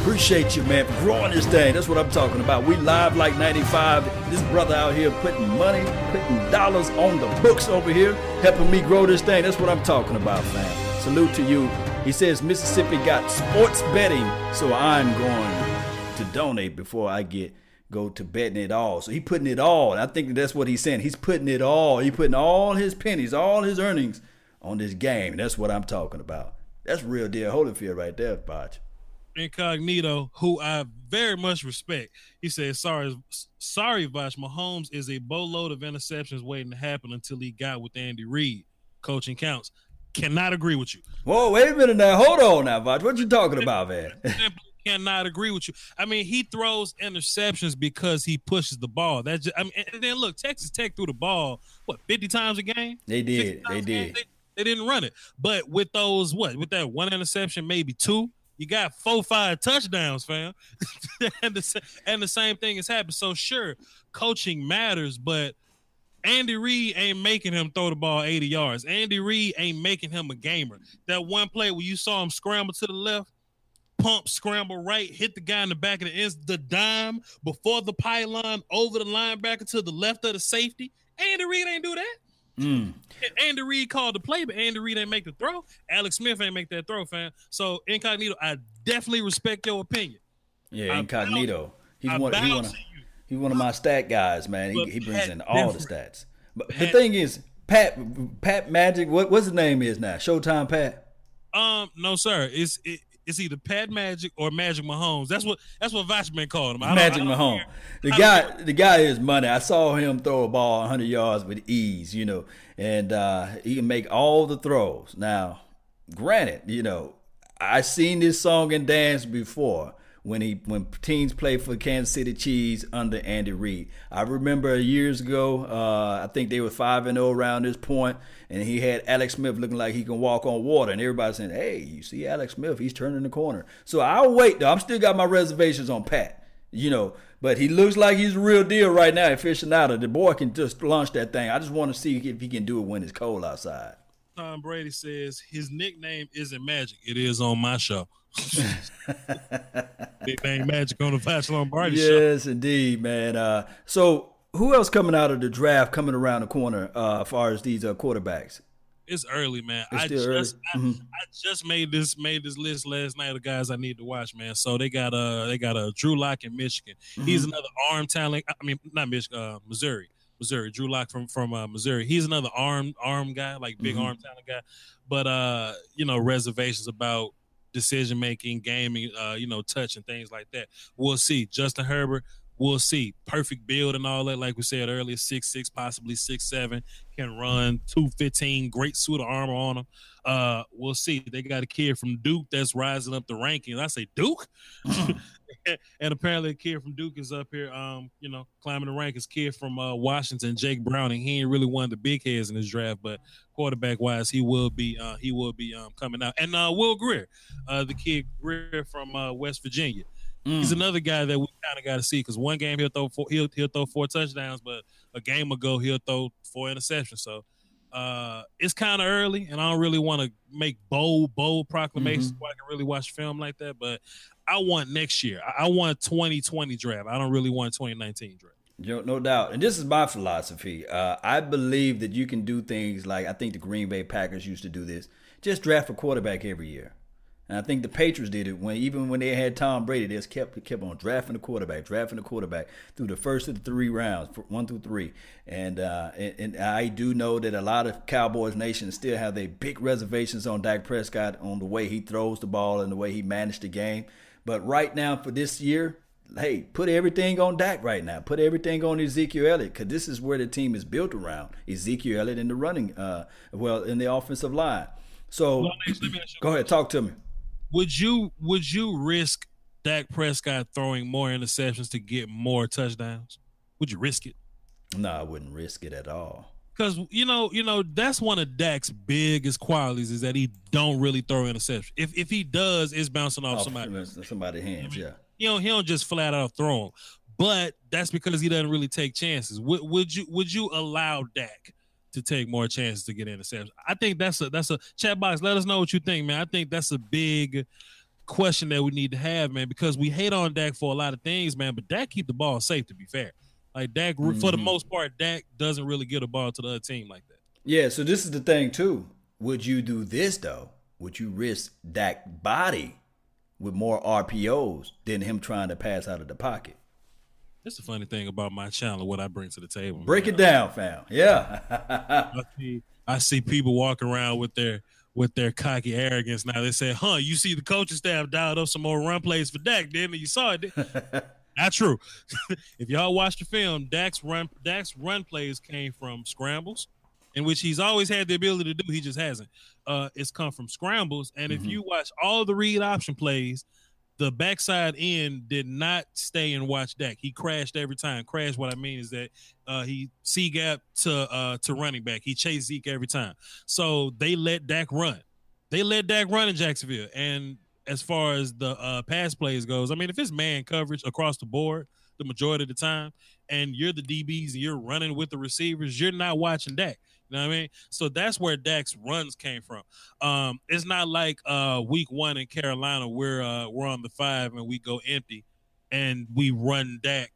Appreciate you, man, for growing this thing. That's what I'm talking about. We live like 95. This brother out here putting money, putting dollars on the books over here, helping me grow this thing. That's what I'm talking about, man. Salute to you. He says Mississippi got sports betting, so I'm going to donate before I get go to betting it all. So he putting it all. I think that's what he's saying. He's putting it all. He putting all his pennies, all his earnings on this game. That's what I'm talking about. That's real deal Holyfield right there, Voch. Incognito, who I very much respect. He says, "Sorry, sorry, Voch. Mahomes is a boatload of interceptions waiting to happen until he got with Andy Reid. Coaching counts. Cannot agree with you. Whoa, wait a minute now. Hold on now, Voch. What you talking about, man? Cannot agree with you. I mean, he throws interceptions because he pushes the ball. That's just, I mean, and then look, Texas Tech threw the ball what fifty times a game. They did. They did. They, they, didn't run it, but with those what with that one interception, maybe two. You got four, five touchdowns, fam, [laughs] and the and the same thing has happened. So sure, coaching matters, but Andy Reid ain't making him throw the ball 80 yards. Andy Reid ain't making him a gamer. That one play where you saw him scramble to the left, pump, scramble right, hit the guy in the back of the ends, the dime before the pylon over the linebacker to the left of the safety. Andy Reid ain't do that. Mm. Andy Reid called the play, but Andy Reid ain't make the throw. Alex Smith ain't make that throw, fam. So incognito, I definitely respect your opinion. Yeah, incognito. He's one. He one He's one of my stat guys, man. He, he brings in all the stats. But Pat, the thing is, Pat Pat Magic, what what's his name is now? Showtime Pat. Um, no, sir. It's it, it's either Pat Magic or Magic Mahomes. That's what that's what Vachman called him. Magic Mahomes. The guy the guy is money. I saw him throw a ball 100 yards with ease, you know, and uh, he can make all the throws. Now, granted, you know, I seen this song and dance before when he when teams played for Kansas City Chiefs under Andy Reid. I remember years ago, uh, I think they were five and zero oh around this point, and he had Alex Smith looking like he can walk on water, and everybody saying, "Hey, you see Alex Smith? He's turning the corner." So I'll wait though. I'm still got my reservations on Pat, you know, but he looks like he's a real deal right now. Aficionado, the boy can just launch that thing. I just want to see if he can do it when it's cold outside. Tom Brady says his nickname isn't Magic. It is on my show. Big Bang Magic on the Voch Lombardi yes, show. Yes, indeed, man. Uh, so who else coming out of the draft coming around the corner uh, as far as these uh, quarterbacks? It's early, man. It's I just early. I, mm-hmm. I, just made this made this list last night of guys I need to watch, man. So they got uh they got a uh, Drew Lock in Michigan. Mm-hmm. He's another arm talent. I mean, not Michigan, uh, Missouri. Missouri. Drew Lock from from uh, Missouri. He's another arm arm guy, like big mm-hmm. arm talent guy. But uh, you know, reservations about decision making, gaming, uh, you know, touch and things like that. We'll see. Justin Herbert, we'll see. Perfect build and all that, like we said earlier, six six, possibly six seven, can run two fifteen, great suit of armor on him. Uh, we'll see. They got a kid from Duke that's rising up the rankings. I say Duke. [laughs] [laughs] and apparently a kid from Duke is up here, um, you know, climbing the rankings. Kid from uh, Washington, Jake Browning. He ain't really one of the big heads in this draft, but quarterback wise, he will be uh, he will be um, coming out. And uh, Will Grier, uh, the kid Grier from uh, West Virginia. Mm. He's another guy that we kind of got to see because one game he'll throw four, he'll he'll throw four touchdowns, but a game ago he'll throw four interceptions. So uh, it's kind of early, and I don't really want to make bold, bold proclamations mm-hmm. I can really watch film like that. But I want next year. I want 2020 draft. I don't really want 2019 draft. No doubt. And this is my philosophy. Uh, I believe that you can do things like I think the Green Bay Packers used to do this. Just draft a quarterback every year. And I think the Patriots did it when even when they had Tom Brady, they just kept kept on drafting the quarterback, drafting the quarterback through the first of the three rounds, one through three. And uh, and, and, I do know that a lot of Cowboys Nation still have their big reservations on Dak Prescott on the way he throws the ball and the way he managed the game. But right now for this year, hey, put everything on Dak right now. Put everything on Ezekiel Elliott because this is where the team is built around Ezekiel Elliott in the running, uh, well, in the offensive line. So well, go ahead, talk to me. Would you would you risk Dak Prescott throwing more interceptions to get more touchdowns? Would you risk it? No, I wouldn't risk it at all. Cause you know, you know, that's one of Dak's biggest qualities is that he don't really throw interceptions. If if he does, it's bouncing off, off somebody somebody's hands. Yeah, you know, he don't just flat out throw them. But that's because he doesn't really take chances. Would, would you would you allow Dak to take more chances to get interceptions. I think that's a that's a chat box. Let us know what you think, man. I think that's a big question that we need to have, man, because we hate on Dak for a lot of things, man. But Dak keep the ball safe. To be fair, like Dak mm-hmm. for the mm-hmm. most part, Dak doesn't really get a ball to the other team like that. Yeah. So this is the thing too. Would you do this though? Would you risk Dak body with more RPOs than him trying to pass out of the pocket? That's the funny thing about my channel, what I bring to the table. Break man. it down, fam. Yeah. I, see, I see people walking around with their with their cocky arrogance now. They say, huh, you see the coaching staff dialed up some more run plays for Dak, didn't you? saw it. [laughs] Not true. [laughs] if y'all watch the film, Dak's run Dak's run plays came from scrambles, in which he's always had the ability to do, he just hasn't. Uh, it's come from scrambles. And mm-hmm. if you watch all the read option plays, the backside end did not stay and watch Dak. He crashed every time. Crash, what I mean is that uh, he C gap to uh, to running back. He chased Zeke every time. So they let Dak run. They let Dak run in Jacksonville. And as far as the uh, pass plays goes, I mean, if it's man coverage across the board the majority of the time, and you're the DBs and you're running with the receivers, you're not watching Dak. You know what I mean? So that's where Dak's runs came from. Um, it's not like uh, week one in Carolina where uh, we're on the five and we go empty and we run Dak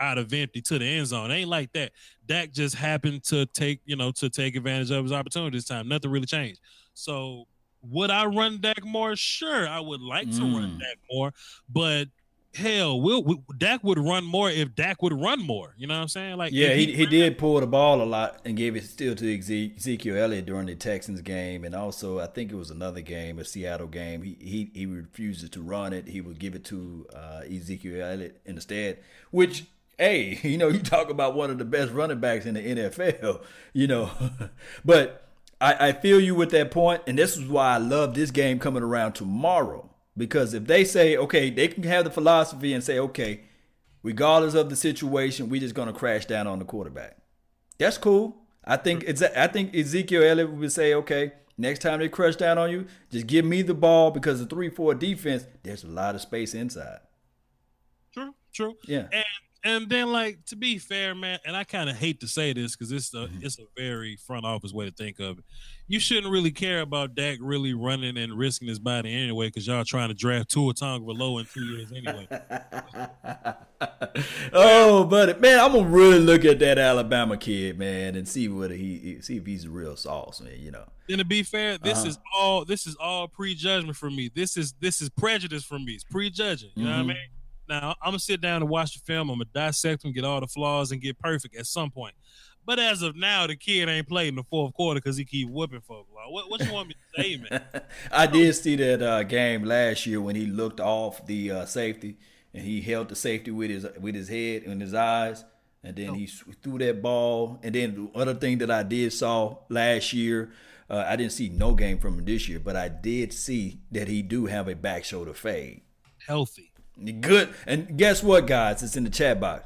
out of empty to the end zone. It ain't like that. Dak just happened to take, you know, to take advantage of his opportunity this time. Nothing really changed. So would I run Dak more? Sure, I would like mm. to run mm. Dak more, but hell, will we, Dak would run more if Dak would run more. You know what I'm saying? Like, yeah, he, he, he did pull the ball a lot and gave it still to Ezekiel Elliott during the Texans game, and also I think it was another game, a Seattle game. He he he refuses to run it. He would give it to uh, Ezekiel Elliott instead, which. Hey, [laughs] you know, you talk about one of the best running backs in the NFL, [laughs] you know, [laughs] but I, I feel you with that point, and this is why I love this game coming around tomorrow. Because if they say, okay, they can have the philosophy and say, okay, regardless of the situation, we're just gonna crash down on the quarterback. That's cool. I think it's I think Ezekiel Elliott would say, okay, next time they crush down on you, just give me the ball because the three four defense, there's a lot of space inside. True, true. Yeah. And and then like to be fair, man, and I kind of hate to say this because it's a mm-hmm. it's a very front office way to think of it. You shouldn't really care about Dak really running and risking his body anyway because y'all trying to draft Tua Tagovailoa in two years anyway. [laughs] oh, but man, I'm gonna really look at that Alabama kid, man, and see what he see if he's a real sauce, man. You know. And to be fair, this uh-huh. is all this is all prejudgment for me. This is this is prejudice for me. It's prejudging. You mm-hmm. know what I mm-hmm. mean? Now I'm gonna sit down and watch the film. I'm gonna dissect them, get all the flaws, and get perfect at some point. But as of now, the kid ain't played in the fourth quarter because he keep whooping folks. Like, what, what you want me to say, man? [laughs] I did see that uh, game last year when he looked off the uh, safety and he held the safety with his with his head and his eyes, and then oh. he threw that ball. And then the other thing that I did saw last year, uh, I didn't see no game from him this year, but I did see that he do have a back shoulder fade. Healthy. Good. And guess what, guys? It's in the chat box.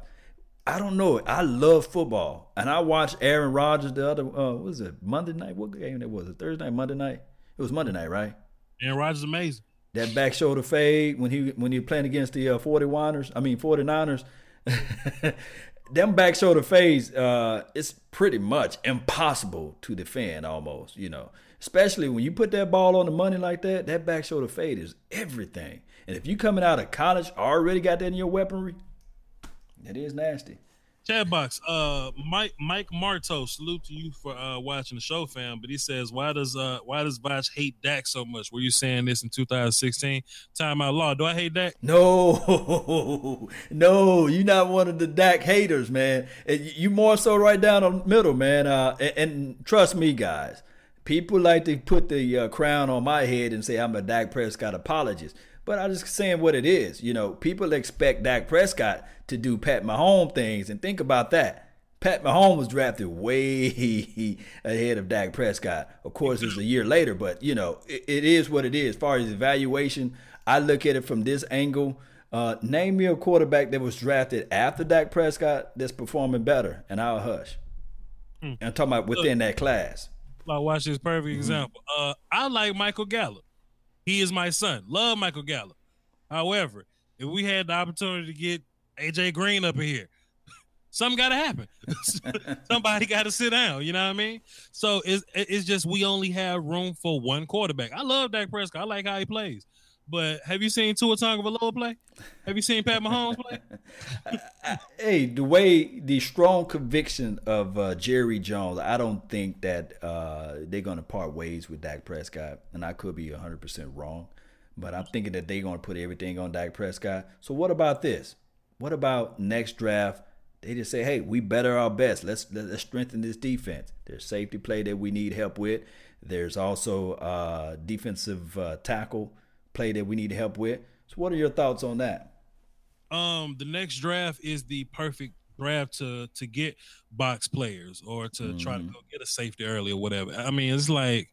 I don't know. I love football, and I watched Aaron Rodgers the other. Uh, what was it Monday night? What game that was? It Thursday night, Monday night. It was Monday night, right? Aaron Rodgers amazing. That back shoulder fade when he when he playing against the uh, 41ers. I mean 49ers. [laughs] them back shoulder fades, uh, it's pretty much impossible to defend almost, you know. Especially when you put that ball on the money like that, that back shoulder fade is everything. And if you coming out of college already got that in your weaponry, that is nasty. Chat box, uh, Mike Mike Marto, salute to you for uh, watching the show, fam. But he says, why does uh why does Voch hate Dak so much? Were you saying this in 2016? Time out law. Do I hate Dak? No, [laughs] no, you're not one of the Dak haters, man. You more so right down the middle, man. Uh, and, and trust me, guys, people like to put the uh, crown on my head and say I'm a Dak Prescott apologist. But I'm just saying what it is. You know, people expect Dak Prescott to do Pat Mahomes things, and think about that. Pat Mahomes was drafted way [laughs] ahead of Dak Prescott. Of course, it's a year later, but you know, it, it is what it is. As far as evaluation, I look at it from this angle. Uh, name me a quarterback that was drafted after Dak Prescott that's performing better, and I'll hush. Hmm. I'm talking about within that class. Like, watch this perfect mm-hmm. example. Uh, I like Michael Gallup. He is my son. Love Michael Gallup. However, if we had the opportunity to get AJ Green up in here, something got to happen. [laughs] Somebody got to sit down. You know what I mean? So it's it's just we only have room for one quarterback. I love Dak Prescott. I like how he plays. But have you seen Tua Tagovailoa play? Have you seen Pat Mahomes play? [laughs] hey, the way the strong conviction of uh, Jerry Jones, I don't think that uh, they're going to part ways with Dak Prescott, and I could be 100% wrong, but I'm thinking that they're going to put everything on Dak Prescott. So what about this? What about next draft? They just say, "Hey, we better our best. Let's let's strengthen this defense. There's safety play that we need help with. There's also uh, defensive uh, tackle." play that we need help with. So, what are your thoughts on that? Um, the next draft is the perfect draft to to get box players or to mm-hmm. try to go get a safety early or whatever. I mean, it's like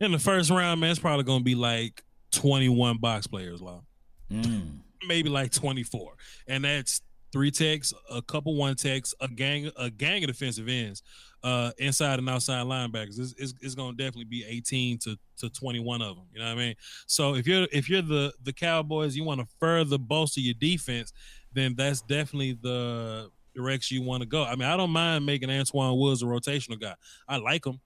in the first round, man, it's probably gonna be like twenty one box players, law. Mm. Maybe like twenty four, and that's three techs, a couple one techs, a gang, a gang of defensive ends uh, inside and outside linebackers. It's, it's, it's going to definitely be 18 to, to 21 of them. You know what I mean? So if you're if you're the the Cowboys, you want to further bolster your defense, then that's definitely the direction you want to go. I mean, I don't mind making Antwaun Woods a rotational guy. I like him.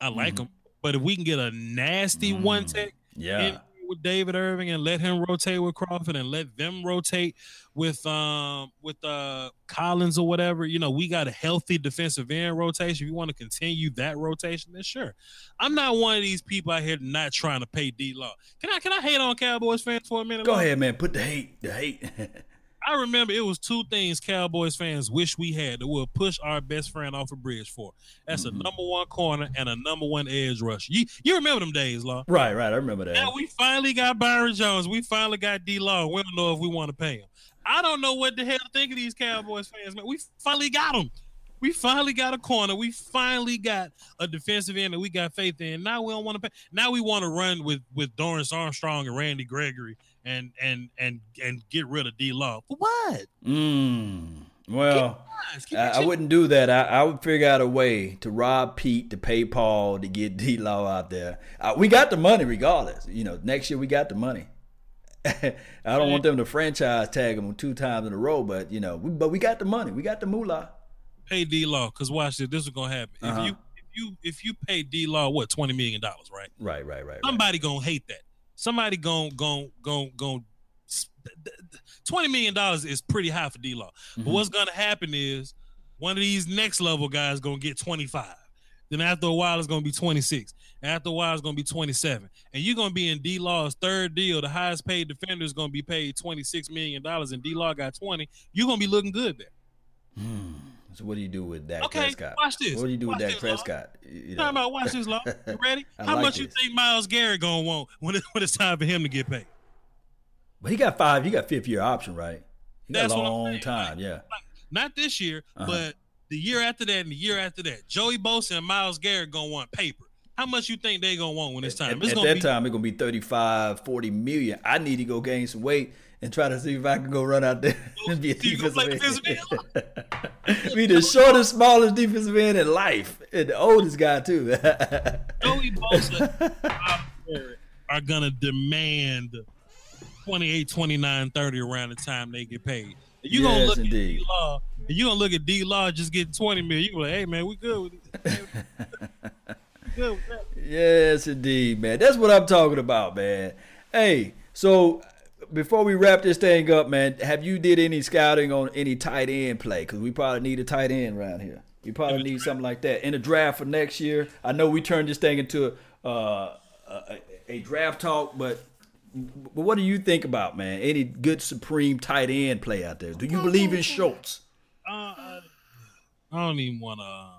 I like mm-hmm. him. But if we can get a nasty mm-hmm. one tech, yeah, with David Irving and let him rotate with Crawford and let them rotate with um with uh Collins or whatever. You know, we got a healthy defensive end rotation. If you want to continue that rotation, then sure. I'm not one of these people out here not trying to pay D Law. Can I can I hate on Cowboys fans for a minute? Go ahead, man. Put the hate, the hate. [laughs] I remember it was two things Cowboys fans wish we had that we'll push our best friend off a bridge for. That's mm-hmm. a number one corner and a number one edge rush. You you remember them days, Law? Right, right. I remember that. Now we finally got Byron Jones. We finally got D Law. We don't know if we want to pay him. I don't know what the hell to think of these Cowboys fans, man. We finally got them. We finally got a corner. We finally got a defensive end that we got faith in. Now we don't want to pay. Now we want to run with with Dorance Armstrong and Randy Gregory and and and and get rid of D Law. For what? Mm. Well, I, I, wouldn't do that. I, I, would figure out a way to rob Pete to pay Paul to get [laughs] D Law out there. Uh, we got the money regardless. You know, next year we got the money. [laughs] I don't want them to franchise tag him two times in a row, but you know, we, but we got the money. We got the moolah. Pay D Law because watch this. This is gonna happen. Uh-huh. If you if you if you pay D Law what twenty million dollars, right? Right, right, right. Somebody right. gonna hate that. Somebody gonna gonna gonna gonna. Twenty million dollars is pretty high for D Law. Mm-hmm. But what's gonna happen is one of these next level guys gonna get twenty five. Then after a while, it's going to be 26. After a while, it's going to be 27. And you're going to be in D Law's third deal. The highest paid defender is going to be paid $26 million, and D Law got 20. You're going to be looking good there. Hmm. So what do you do with that okay, Prescott? Watch this. What do you do watch with that Prescott? You know. Talking about watch this, Law. You [laughs] ready? How like much this. you think Myles Garrett gonna want when, it, when it's time for him to get paid? But he got five. You got fifth year option, right? He got That's a long time. Like, yeah. Like, not this year, uh-huh. but the year after that and the year after that. Joey Bosa and Myles Garrett gonna want paper. How much you think they gonna want when it's time? At, it's at that be- time, it's gonna be 35, 40 million. I need to go gain some weight and try to see if I can go run out there [laughs] and be a defensive end. [laughs] be the shortest, smallest defensive end in life, and the oldest guy too. [laughs] Joey Bosa are gonna demand 28, 29, 30 around the time they get paid. You yes, gonna look indeed. at D Law, and you gonna look at D Law just getting twenty million. You gonna like, hey man, we good with it. good with that. Yes, indeed, man. That's what I'm talking about, man. Hey, so before we wrap this thing up, man, have you did any scouting on any tight end play? Because we probably need a tight end around here. We probably need something like that in the draft for next year. I know we turned this thing into uh, a, a draft talk, but but what do you think about man? Any good supreme tight end play out there? Do you believe in Schultz? Uh, I don't even want to.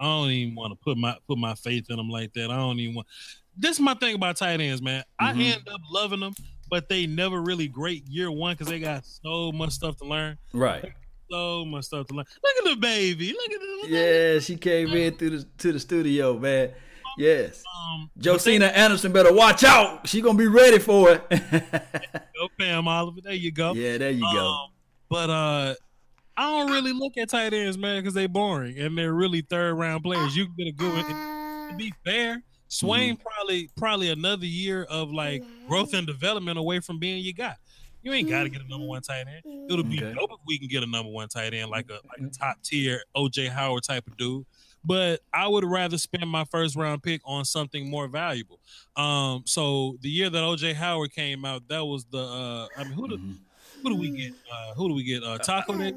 I don't even want to put my put my faith in them like that. I don't even want. This is my thing about tight ends, man. Mm-hmm. I end up loving them, but they never really great year one because they got so much stuff to learn. Right. So much stuff to learn. Look at the baby. Look at the. Yeah, she came in through the to the studio, man. Yes. Um, Josina Anderson better watch out. She gonna be ready for it. [laughs] go, Pam Oliver. There you go. Yeah, there you um, go. But uh, I don't really look at tight ends, man, because they boring and they're really third round players. You get a good one. To be fair, Swaim mm-hmm. probably probably another year of like growth and development away from being you got. You ain't got to get a number one tight end. It'll be okay. dope if we can get a number one tight end, like a like a top tier OJ Howard type of dude but I would rather spend my first round pick on something more valuable. Um, so the year that OJ Howard came out, that was the uh, I mean, who did mm-hmm. who do we get? Uh, who do we get? Uh, Taco that?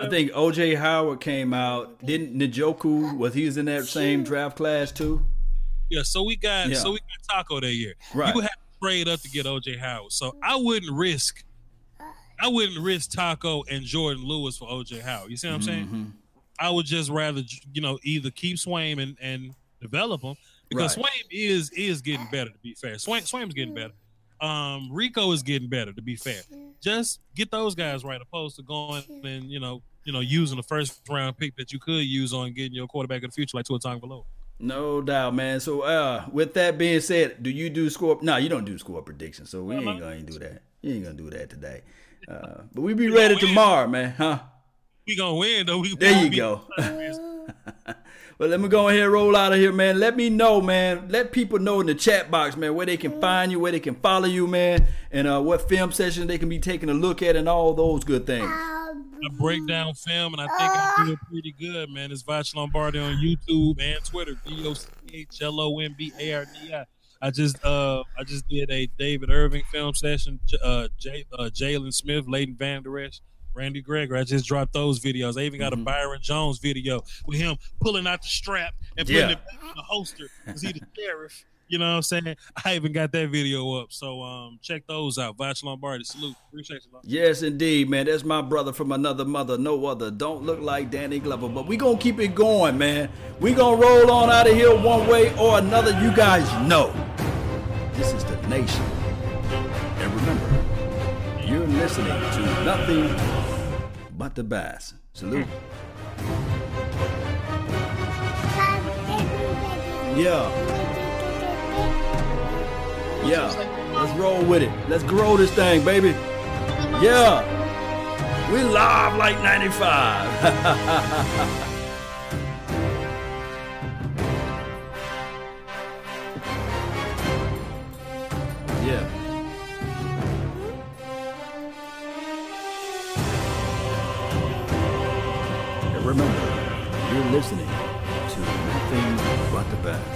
I think OJ Howard came out. Didn't Njoku was he was in that same draft class too? Yeah, so we got yeah. so we got Taco that year. Right. You would have to trade up to get OJ Howard. So I wouldn't risk I wouldn't risk Taco and Jourdan Lewis for OJ Howard. You see what I'm saying? Mm-hmm. I would just rather you know either keep Swaim and, and develop him because right. Swaim is is getting better. To be fair, Swaim Swaim's getting better. Um, Rico is getting better. To be fair, just get those guys right, opposed to going and you know you know using the first round pick that you could use on getting your quarterback of the future like Tua Tagovailoa. No doubt, man. So, uh, with that being said, do you do score? No, you don't do score predictions. So we ain't gonna do that. You ain't gonna do that today. Uh, but we be ready tomorrow, man. Huh? we gonna win though. We there you go. [laughs] [laughs] well, let me go ahead and roll out of here, man. Let me know, man. Let people know in the chat box, man, where they can find you, where they can follow you, man, and uh, what film sessions they can be taking a look at, and all those good things. I break down film, and I think I feel pretty good, man. It's Voch Lombardi on YouTube and Twitter. V O C H L O M B A R D I. I just uh I just did a David Irving film session. Uh, Jay, uh Jaylon Smith, Leighton Vander Esch Randy Gregory. I just dropped those videos. I even got mm-hmm. a Byron Jones video with him pulling out the strap and putting yeah. it back in the holster because he the sheriff. You know what I'm saying? I even got that video up. So um check those out. Voch Lombardi. Salute. Appreciate you. Yes, indeed, man. That's my brother from another mother, no other. Don't look like Danny Glover. But we gonna keep it going, man. We gonna roll on out of here one way or another. You guys know. This is the nation. And remember, you're listening to nothing but the bass. Salute. Yeah. Yeah. Let's roll with it. Let's grow this thing, baby. Yeah. We live like 95. [laughs] yeah. And remember, you're listening to Nothing But the Best.